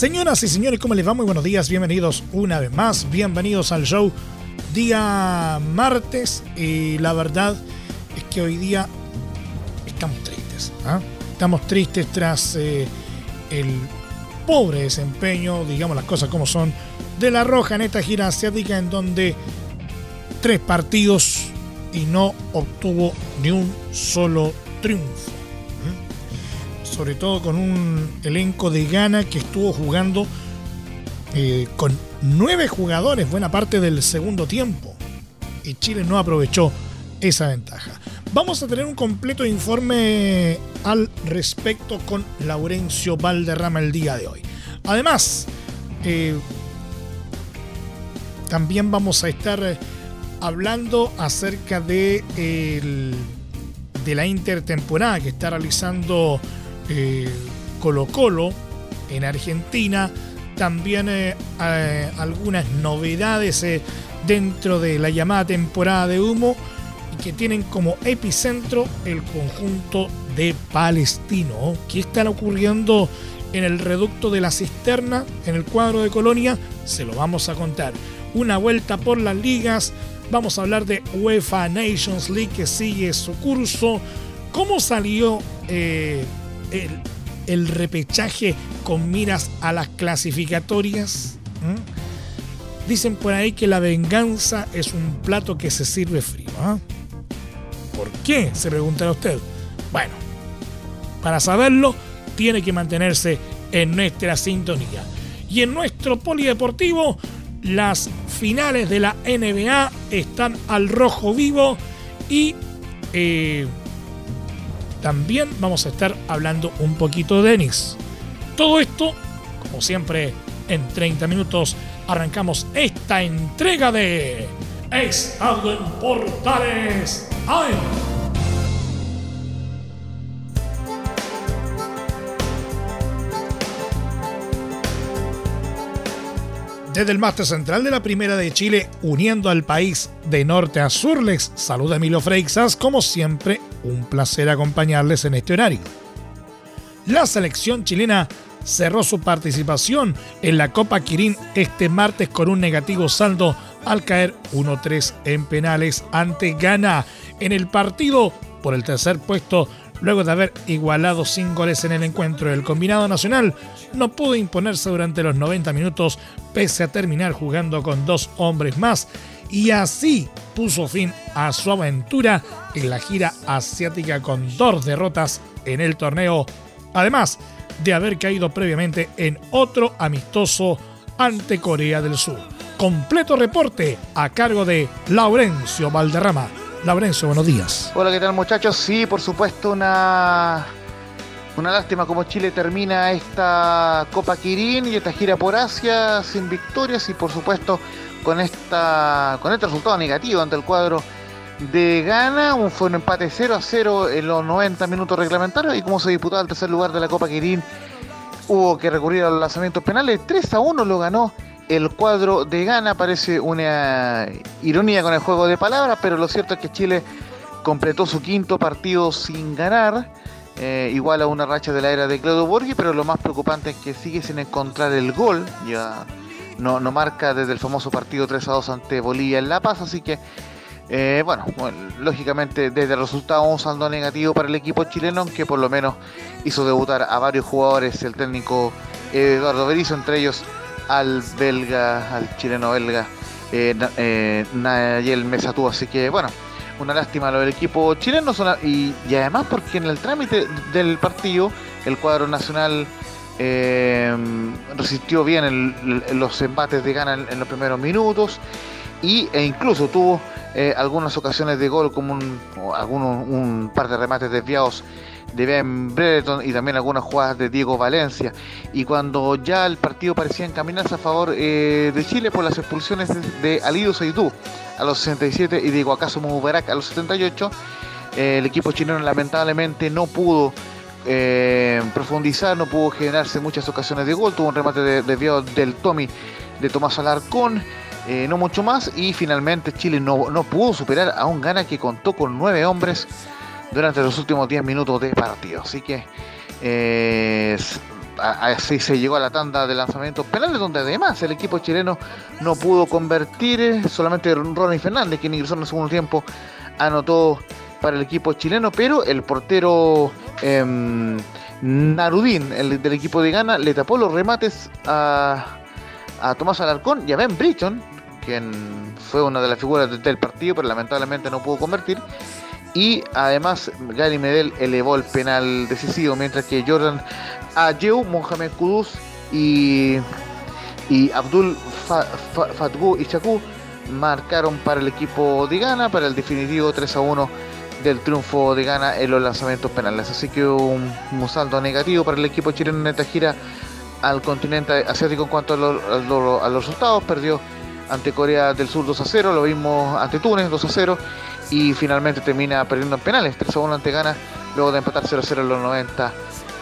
Señoras y señores, ¿cómo les va? Muy buenos días, bienvenidos una vez más, bienvenidos al show día martes y la verdad es que hoy día estamos tristes. ¿ah? Estamos tristes tras eh, el pobre desempeño, digamos las cosas como son, de la Roja en esta gira asiática en donde tres partidos y no obtuvo ni un solo triunfo sobre todo con un elenco de Ghana que estuvo jugando eh, con nueve jugadores buena parte del segundo tiempo. Y Chile no aprovechó esa ventaja. Vamos a tener un completo informe al respecto con Laurencio Valderrama el día de hoy. Además, eh, también vamos a estar hablando acerca de, de la intertemporada que está realizando eh, Colo Colo en Argentina. También eh, eh, algunas novedades dentro de la llamada temporada de humo y que tienen como epicentro el conjunto de Palestino. ¿Qué están ocurriendo en el reducto de la cisterna, en el cuadro de Colonia? Se lo vamos a contar. Una vuelta por las ligas. Vamos a hablar de UEFA Nations League que sigue su curso. ¿Cómo salió el, repechaje con miras a las clasificatorias. Dicen por ahí que la venganza es un plato que se sirve frío. ¿ah? ¿Por qué? Se preguntará usted. Bueno, para saberlo, tiene que mantenerse en nuestra sintonía. Y en nuestro polideportivo, las finales de la NBA están al rojo vivo y eh, también vamos a estar hablando un poquito de tenis. Todo esto, como siempre, en 30 minutos arrancamos esta entrega de en Portales. Desde el máster central de la Primera de Chile, uniendo al país de norte a sur, les saluda Emilio Freixas, como siempre, un placer acompañarles en este horario. La selección chilena cerró su participación en la Copa Quirín este martes con un negativo saldo al caer 1-3 en penales ante Ghana en el partido por el tercer puesto luego de haber igualado sin goles en el encuentro. El combinado nacional no pudo imponerse durante los 90 minutos pese a terminar jugando con dos hombres más y así puso fin a su aventura en la gira asiática con dos derrotas en el torneo, además de haber caído previamente en otro amistoso ante Corea del Sur. Completo reporte a cargo de Laurencio Valderrama. Laurencio, buenos días. Hola, ¿qué tal muchachos? Sí, por supuesto, una, una lástima como Chile termina esta Copa Quirín y esta gira por Asia sin victorias y por supuesto con, esta, con este resultado negativo ante el cuadro de Ghana. Un, fue un empate 0 a 0 en los 90 minutos reglamentarios y como se disputaba el tercer lugar de la Copa Quirín hubo que recurrir a los lanzamientos penales. 3 a 1 lo ganó el cuadro de Ghana. Parece una ironía con el juego de palabras, pero lo cierto es que Chile completó su quinto partido sin ganar. Eh, igual a una racha de la era de Claudio Borghi, pero lo más preocupante es que sigue sin encontrar el gol. Ya no, marca desde el famoso partido 3 a 2 ante Bolivia en La Paz, así que eh, bueno, lógicamente desde el resultado un saldo negativo para el equipo chileno, que por lo menos hizo debutar a varios jugadores el técnico Eduardo Berizzo, entre ellos al belga, al chileno belga eh, eh, Nayel Mesatú. Así que bueno, una lástima lo del equipo chileno y, además porque en el trámite del partido el cuadro nacional eh, resistió bien los embates de gana en, los primeros minutos y, e incluso tuvo algunas ocasiones de gol como un, un par de remates desviados de Ben Brereton y también algunas jugadas de Diego Valencia. Y cuando ya el partido parecía encaminarse a favor eh, de Chile por las expulsiones de Alido Seydú a los 67 y de Guacaso Mubarak a los 78, eh, el equipo chileno lamentablemente no pudo eh, profundizar, no pudo generarse muchas ocasiones de gol, tuvo un remate de, del Tommy de Tomás Alarcón. no mucho más y finalmente Chile no, no pudo superar a un Gana que contó con nueve hombres durante los últimos 10 minutos de partido. Así que eh, así se llegó a la tanda de lanzamientos penales, donde además el equipo chileno no pudo convertir, eh, solamente Ronnie Fernández, quien ingresó en el segundo tiempo, anotó para el equipo chileno, pero el portero em, Narudín, el del equipo de Ghana, le tapó los remates a, a Tomás Alarcón y a Ben Britton, quien fue una de las figuras del partido, pero lamentablemente no pudo convertir. Y además Gary Medel elevó el penal decisivo, mientras que Jordan Ayeu, Mohamed Kudus y, y Abdul Fatgu y Chaku marcaron para el equipo de Ghana, para el definitivo 3 a 1 del triunfo de Ghana en los lanzamientos penales. Así que un, un saldo negativo para el equipo chileno en esta gira al continente asiático en cuanto a, a los resultados. Perdió ante Corea del Sur 2 a 0, lo vimos ante Túnez 2 a 0 y finalmente termina perdiendo en penales, 3 a 1 ante Gana, luego de empatar 0 a 0 en los 90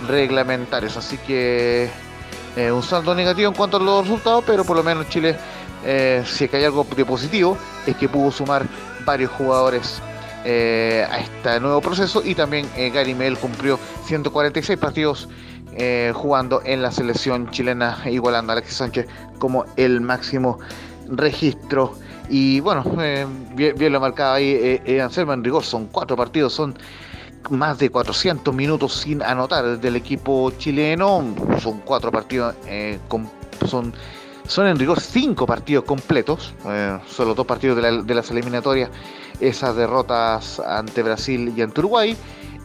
reglamentarios. Así que eh, un saldo negativo en cuanto a los resultados, pero por lo menos Chile, eh, si es que hay algo de positivo, es que pudo sumar varios jugadores eh, a este nuevo proceso y también Gary Mel cumplió 146 partidos jugando en la selección chilena, igualando a Alexis Sánchez como el máximo registro y bueno, eh, bien, lo marcaba ahí eh, Anselmo en rigor, son cuatro partidos, son más de 400 minutos sin anotar del equipo chileno, son cuatro partidos, eh, son, son en rigor cinco partidos completos, eh, solo dos partidos de, la, de las eliminatorias, esas derrotas ante Brasil y ante Uruguay.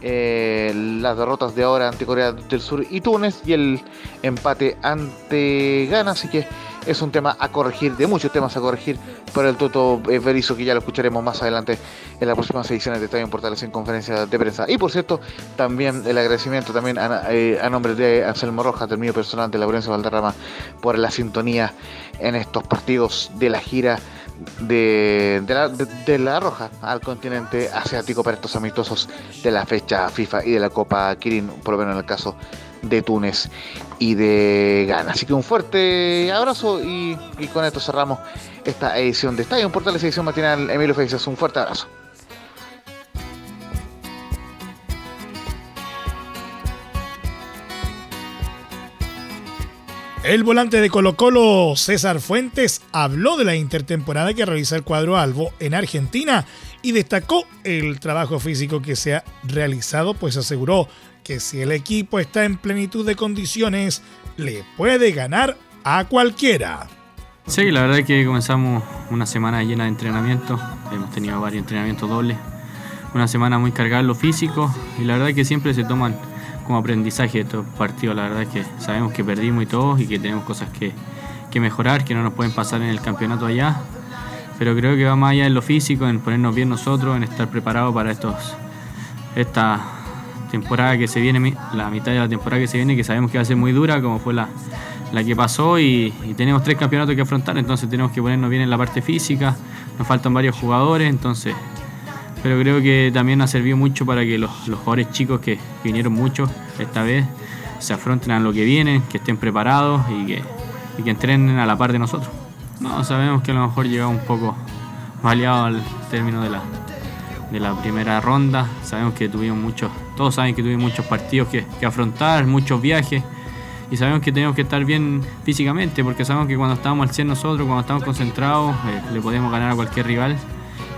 las derrotas de ahora ante Corea del Sur y Túnez y el empate ante Ghana, así que es un tema a corregir, de muchos temas a corregir por el Toto Berizo, que ya lo escucharemos más adelante en las próximas ediciones de Estadio Portales en conferencia de prensa. Y por cierto, también el agradecimiento también a, eh, nombre de Anselmo Rojas, del mío personal de Laurencio Valderrama, por la sintonía en estos partidos de la gira de, la, de, la, Roja al continente asiático para estos amistosos de la fecha FIFA y de la Copa Kirin, por lo menos en el caso de Túnez y de Ghana. Así que un fuerte abrazo y, con esto cerramos esta edición de Estadio Portales, edición matinal. Emilio Feixas, un fuerte abrazo. El volante de Colo Colo, César Fuentes, habló de la intertemporada que realiza el cuadro Albo en Argentina y destacó el trabajo físico que se ha realizado, pues aseguró que si el equipo está en plenitud de condiciones, le puede ganar a cualquiera. Sí, la verdad es que comenzamos una semana llena de entrenamiento, hemos tenido varios entrenamientos dobles, una semana muy cargada en lo físico y la verdad es que siempre se toman como aprendizaje estos partidos, la verdad es que sabemos que perdimos y todo y que tenemos cosas que, que mejorar, que no nos pueden pasar en el campeonato allá, pero creo que va más allá en lo físico, en ponernos bien nosotros, en estar preparados para estos, esta, temporada que se viene, la mitad de la temporada que se viene, que sabemos que va a ser muy dura, como fue la, la que pasó, y, tenemos tres campeonatos que afrontar, entonces tenemos que ponernos bien en la parte física, nos faltan varios jugadores, entonces, pero creo que también ha servido mucho para que los, jugadores chicos que, vinieron mucho esta vez se afronten a lo que viene, que estén preparados y que, y que entrenen a la par de nosotros. No, sabemos que a lo mejor llegamos un poco baleado al término de la, de la primera ronda. Sabemos que tuvimos muchos, todos saben que tuvimos muchos partidos que, afrontar, muchos viajes. Y sabemos que tenemos que estar bien físicamente, porque sabemos que cuando estamos al 100 nosotros, cuando estamos concentrados, eh, le podemos ganar a cualquier rival.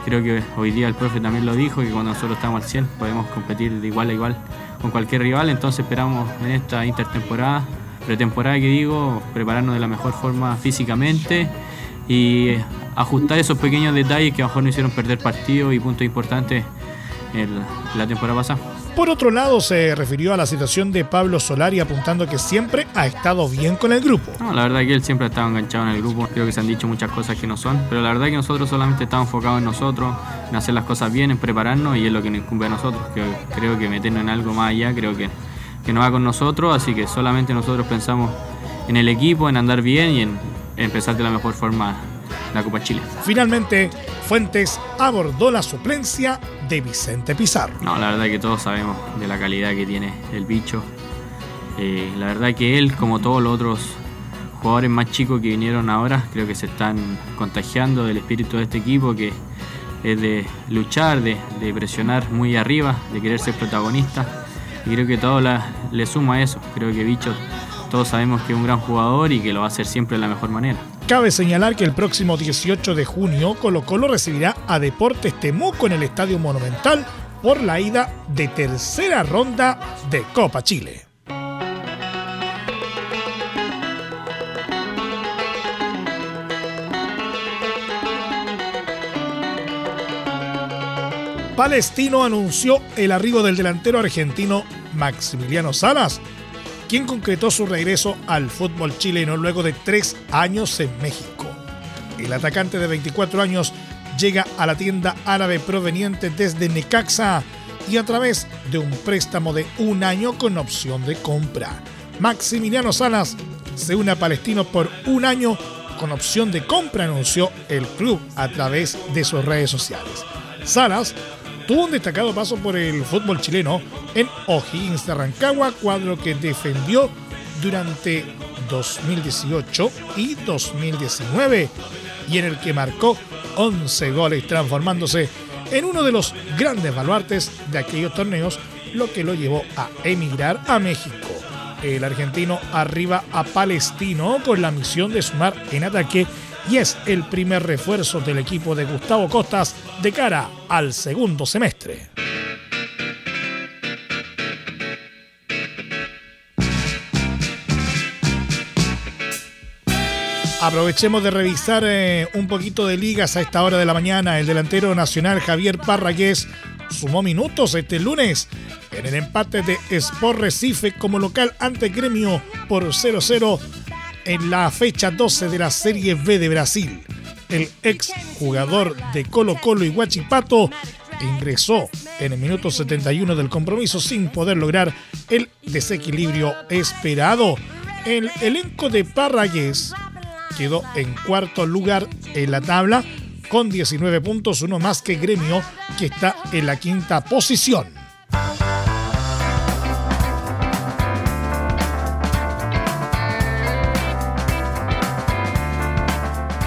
Creo que hoy día el profe también lo dijo, que cuando nosotros estamos al 100 podemos competir de igual a igual con cualquier rival. Entonces esperamos en esta intertemporada, pretemporada que digo, prepararnos de la mejor forma físicamente y ajustar esos pequeños detalles que a lo mejor nos hicieron perder partidos y puntos importantes en la temporada pasada. Por otro lado, se refirió a la situación de Pablo Solari apuntando que siempre ha estado bien con el grupo. No, la verdad que él siempre ha estado enganchado en el grupo. Creo que se han dicho muchas cosas que no son, pero la verdad que nosotros solamente estamos enfocados en nosotros, en hacer las cosas bien, en prepararnos y es lo que nos incumbe a nosotros. Creo, creo que meternos en algo más allá, creo que, que no va con nosotros, así que solamente nosotros pensamos en el equipo, en andar bien y en empezar de la mejor forma la Copa Chile. Finalmente, Fuentes abordó la suplencia de Vicente Pizarro. No, la verdad que todos sabemos de la calidad que tiene el bicho. Eh, la verdad que él, como todos los otros jugadores más chicos que vinieron ahora, creo que se están contagiando del espíritu de este equipo que es de luchar, de, presionar muy arriba, de querer ser protagonista. Y creo que todo le suma eso. Creo que Bicho, todos sabemos que es un gran jugador y que lo va a hacer siempre de la mejor manera. Cabe señalar que el próximo 18 de junio Colo Colo recibirá a Deportes Temuco en el Estadio Monumental por la ida de tercera ronda de Copa Chile. Palestino anunció el arribo del delantero argentino Maximiliano Salas, quien concretó su regreso al fútbol chileno luego de tres años en México. El atacante de 24 años llega a la tienda árabe proveniente desde Necaxa y a través de un préstamo de un año con opción de compra. Maximiliano Salas se une a Palestino por un año con opción de compra, anunció el club a través de sus redes sociales. Salas tuvo un destacado paso por el fútbol chileno en O'Higgins de Rancagua, cuadro que defendió durante 2018 y 2019 y en el que marcó 11 goles transformándose en uno de los grandes baluartes de aquellos torneos, lo que lo llevó a emigrar a México. El argentino arriba a Palestino con la misión de sumar en ataque y es el primer refuerzo del equipo de Gustavo Costas de cara al segundo semestre. Aprovechemos de revisar eh, un poquito de ligas a esta hora de la mañana. El delantero nacional Javier Parragués sumó minutos este lunes en el empate de Sport Recife como local ante Gremio por 0-0 en la fecha 12 de la Serie B de Brasil. El ex jugador de Colo Colo y Huachipato ingresó en el minuto 71 del compromiso sin poder lograr el desequilibrio esperado. El elenco de Parragués quedó en cuarto lugar en la tabla con 19 puntos, uno más que Gremio, que está en la quinta posición.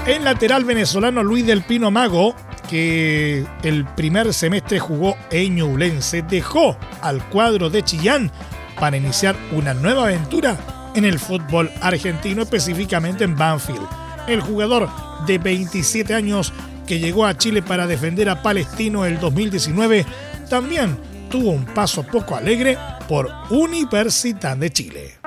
El lateral venezolano Luis del Pino Mago, que el primer semestre jugó en Ñublense, dejó al cuadro de Chillán para iniciar una nueva aventura en el fútbol argentino, específicamente en Banfield. El jugador de 27 años que llegó a Chile para defender a Palestino el 2019 también tuvo un paso poco alegre por Universidad de Chile.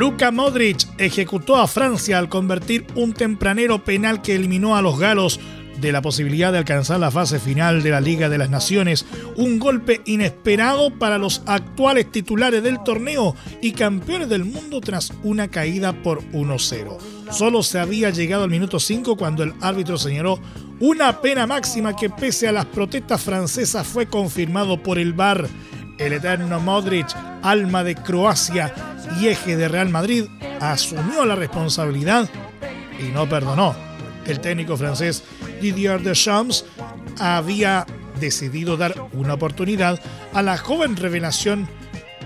Luka Modric ejecutó a Francia al convertir un tempranero penal que eliminó a los galos de la posibilidad de alcanzar la fase final de la Liga de las Naciones, un golpe inesperado para los actuales titulares del torneo y campeones del mundo tras una caída por 1-0. Solo se había llegado al minuto 5 cuando el árbitro señaló una pena máxima que pese a las protestas francesas fue confirmado por el VAR. El eterno Modric, alma de Croacia, y eje de Real Madrid asumió la responsabilidad y no perdonó. El técnico francés Didier Deschamps había decidido dar una oportunidad a la joven revelación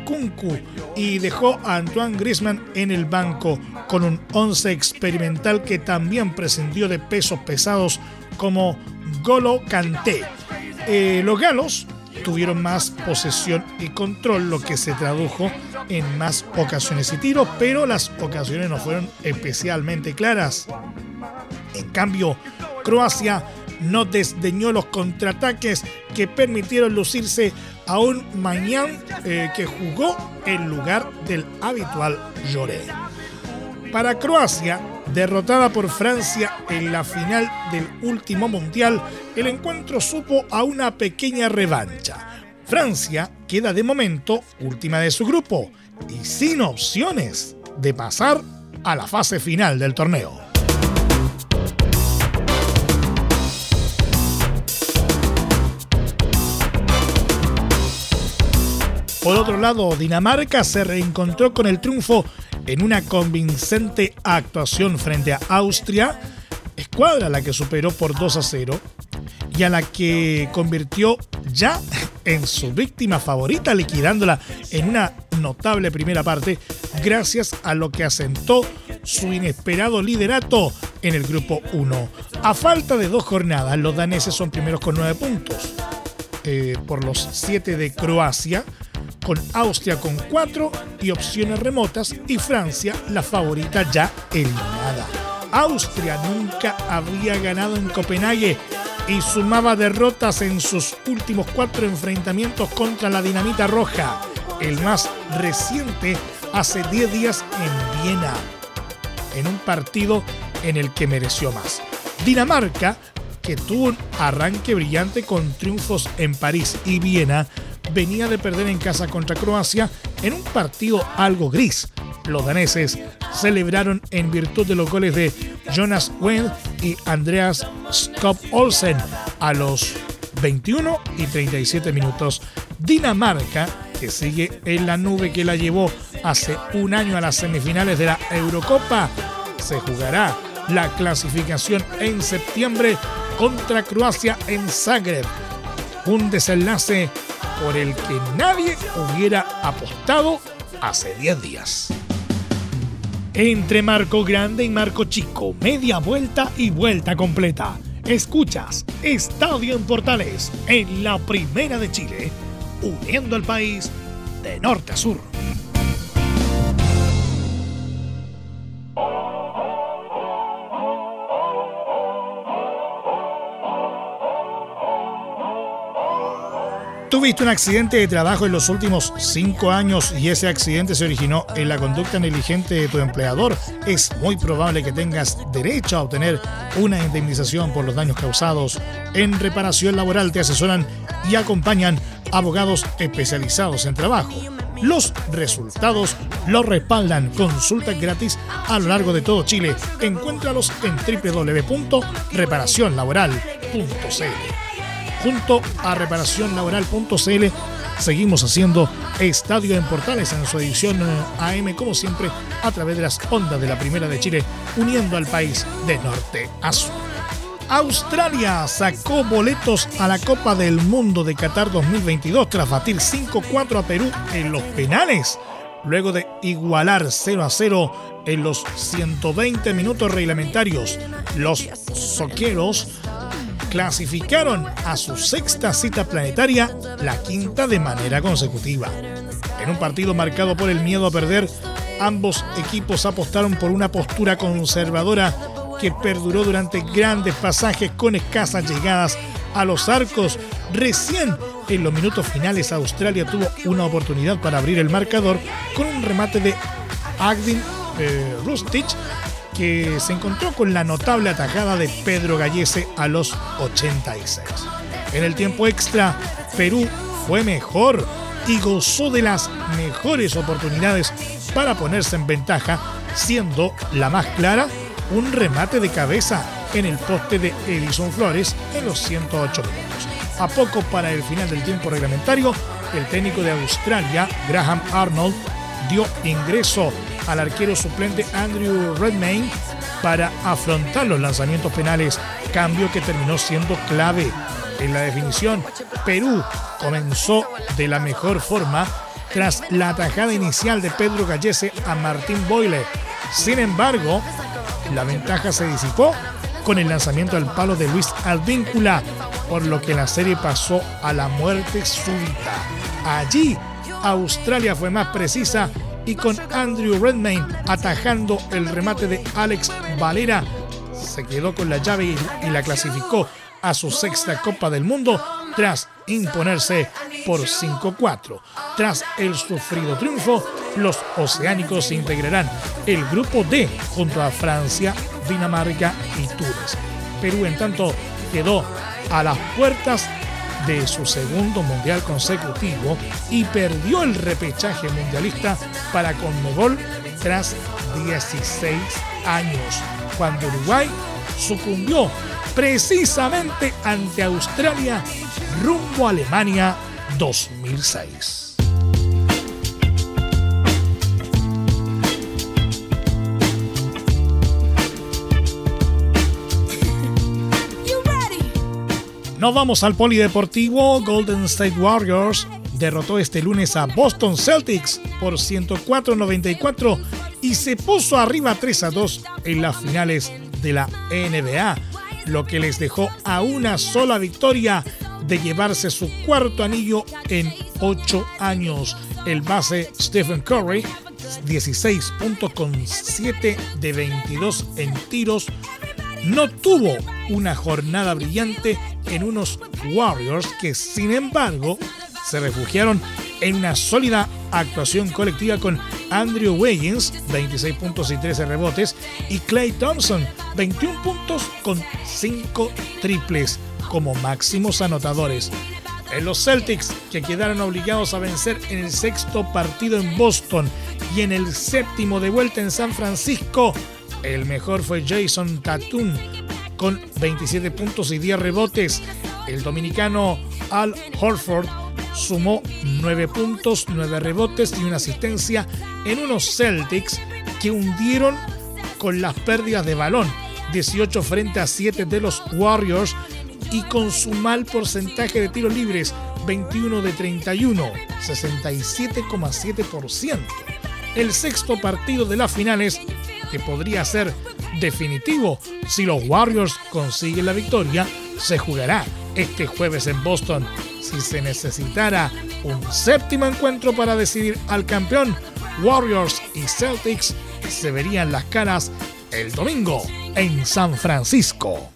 Kunku y dejó a Antoine Griezmann en el banco con un once experimental que también prescindió de pesos pesados como Golo Kanté. Eh, los galos tuvieron más posesión y control, lo que se tradujo en más ocasiones y tiros, pero las ocasiones no fueron especialmente claras. En cambio, Croacia no desdeñó los contraataques que permitieron lucirse a un Mañán eh, que jugó en lugar del habitual Lloré. Para Croacia, Derrotada por Francia en la final del último mundial, el encuentro supo a una pequeña revancha. Francia queda de momento última de su grupo y sin opciones de pasar a la fase final del torneo. Por otro lado, Dinamarca se reencontró con el triunfo en una convincente actuación frente a Austria, escuadra la que superó por 2 a 0 y a la que convirtió ya en su víctima favorita, liquidándola en una notable primera parte, gracias a lo que asentó su inesperado liderato en el grupo 1. A falta de dos jornadas, los daneses son primeros con 9 puntos. Eh, por los 7 de Croacia, con Austria con 4 y opciones remotas y Francia la favorita ya eliminada. Austria nunca había ganado en Copenhague y sumaba derrotas en sus últimos cuatro enfrentamientos contra la Dinamita Roja, el más reciente hace 10 días en Viena, en un partido en el que mereció más. Dinamarca, que tuvo un arranque brillante con triunfos en París y Viena, venía de perder en casa contra Croacia en un partido algo gris. Los daneses celebraron en virtud de los goles de Jonas Wendt y Andreas Skop Olsen a los 21 y 37 minutos. Dinamarca, que sigue en la nube que la llevó hace un año a las semifinales de la Eurocopa, se jugará la clasificación en septiembre contra Croacia en Zagreb. Un desenlace por el que nadie hubiera apostado hace 10 días. Entre Marco Grande y Marco Chico, media vuelta y vuelta completa. Escuchas Estadio en Portales en la Primera de Chile, uniendo al país de norte a sur. Tuviste un accidente de trabajo en los últimos cinco años y ese accidente se originó en la conducta negligente de tu empleador. Es muy probable que tengas derecho a obtener una indemnización por los daños causados. En reparación laboral te asesoran y acompañan abogados especializados en trabajo. Los resultados los respaldan. Consultas gratis a lo largo de todo Chile. Encuéntralos en www.reparacionlaboral.cl junto a reparacionlaboral.cl seguimos haciendo Estadio en Portales en su edición eh, AM como siempre a través de las ondas de la Primera de Chile uniendo al país de norte a sur. Australia sacó boletos a la Copa del Mundo de Qatar 2022 tras batir 5-4 a Perú en los penales, luego de igualar 0 0 en los 120 minutos reglamentarios. Los soqueros clasificaron a su sexta cita planetaria, la quinta de manera consecutiva. En un partido marcado por el miedo a perder, ambos equipos apostaron por una postura conservadora que perduró durante grandes pasajes con escasas llegadas a los arcos. Recién en los minutos finales Australia tuvo una oportunidad para abrir el marcador con un remate de Agdin eh, Rustich que se encontró con la notable atajada de Pedro Gallese a los 86. En el tiempo extra, Perú fue mejor y gozó de las mejores oportunidades para ponerse en ventaja, siendo la más clara un remate de cabeza en el poste de Edison Flores en los 108 minutos. A poco para el final del tiempo reglamentario, el técnico de Australia, Graham Arnold, dio ingreso al arquero suplente Andrew Redmayne para afrontar los lanzamientos penales, cambio que terminó siendo clave en la definición. Perú comenzó de la mejor forma tras la atajada inicial de Pedro Gallese a Martín Boyle. Sin embargo, la ventaja se disipó con el lanzamiento al palo de Luis Advíncula, por lo que la serie pasó a la muerte súbita. Allí, Australia fue más precisa y con Andrew Redmayne atajando el remate de Alex Valera, se quedó con la llave y la clasificó a su sexta Copa del Mundo tras imponerse por 5-4. Tras el sufrido triunfo, los oceánicos integrarán el grupo D junto a Francia, Dinamarca y Túnez. Perú, en tanto, quedó a las puertas de su segundo mundial consecutivo y perdió el repechaje mundialista para Conmebol tras 16 años, cuando Uruguay sucumbió precisamente ante Australia rumbo a Alemania 2006. Nos vamos al polideportivo. Golden State Warriors derrotó este lunes a Boston Celtics por 104-94 y se puso arriba 3 a 2 en las finales de la NBA, lo que les dejó a una sola victoria de llevarse su cuarto anillo en 8 años. El base Stephen Curry, 16 puntos con 7 de 22 en tiros, no tuvo una jornada brillante en unos Warriors que sin embargo se refugiaron en una sólida actuación colectiva con Andrew Wiggins, 26 puntos y 13 rebotes, y Clay Thompson, 21 puntos con 5 triples como máximos anotadores. En los Celtics, que quedaron obligados a vencer en el sexto partido en Boston y en el séptimo de vuelta en San Francisco, el mejor fue Jason Tatum con 27 puntos y 10 rebotes. El dominicano Al Horford sumó 9 puntos, 9 rebotes y una asistencia en unos Celtics que hundieron con las pérdidas de balón, 18 frente a 7 de los Warriors y con su mal porcentaje de tiros libres, 21 de 31, 67,7%. El sexto partido de las finales que podría ser definitivo si los Warriors consiguen la victoria, se jugará este jueves en Boston. Si se necesitara un séptimo encuentro para decidir al campeón, Warriors y Celtics se verían las caras el domingo en San Francisco.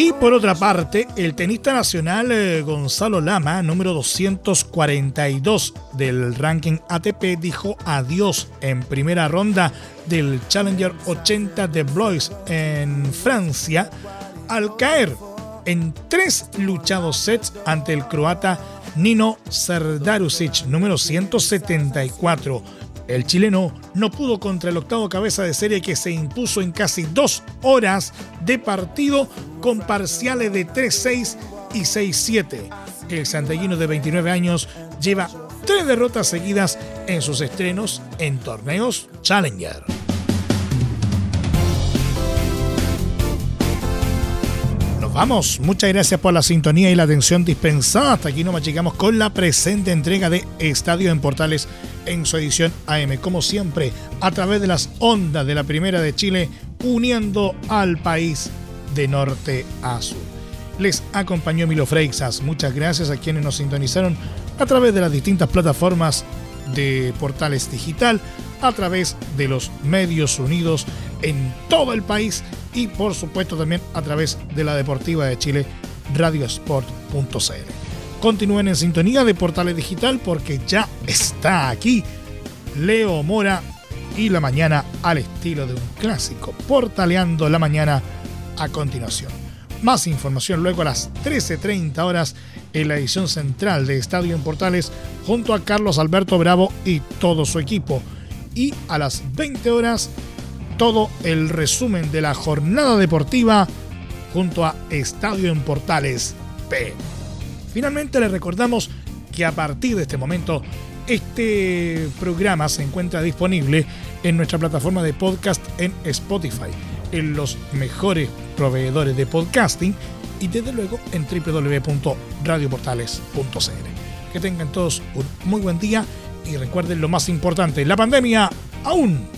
Y por otra parte, el tenista nacional eh, Gonzalo Lama, número 242 del ranking ATP, dijo adiós en primera ronda del Challenger 80 de Blois en Francia al caer en tres luchados sets ante el croata Nino Serdarusic, número 174. El chileno no pudo contra el octavo cabeza de serie que se impuso en casi dos horas de partido con parciales de 3-6 y 6-7. El santiaguino de 29 años lleva tres derrotas seguidas en sus estrenos en torneos Challenger. Vamos. Muchas gracias por la sintonía y la atención dispensada. Hasta aquí nos llegamos con la presente entrega de Estadio en Portales en su edición AM, como siempre, a través de las ondas de la Primera de Chile, uniendo al país de norte a sur. Les acompañó Milo Freixas. Muchas gracias a quienes nos sintonizaron a través de las distintas plataformas de portales digital, a través de los medios unidos en todo el país y por supuesto también a través de la Deportiva de Chile, radiosport.cl. Continúen en sintonía de Portales Digital porque ya está aquí Leo Mora y la mañana al estilo de un clásico, portaleando la mañana a continuación. Más información luego a las 13.30 horas en la edición central de Estadio en Portales junto a Carlos Alberto Bravo y todo su equipo. Y a las 20 horas todo el resumen de la jornada deportiva junto a Estadio en Portales P. Finalmente les recordamos que a partir de este momento este programa se encuentra disponible en nuestra plataforma de podcast en Spotify, en los mejores proveedores de podcasting y desde luego en www.radioportales.cl. Que tengan todos un muy buen día y recuerden lo más importante, la pandemia aún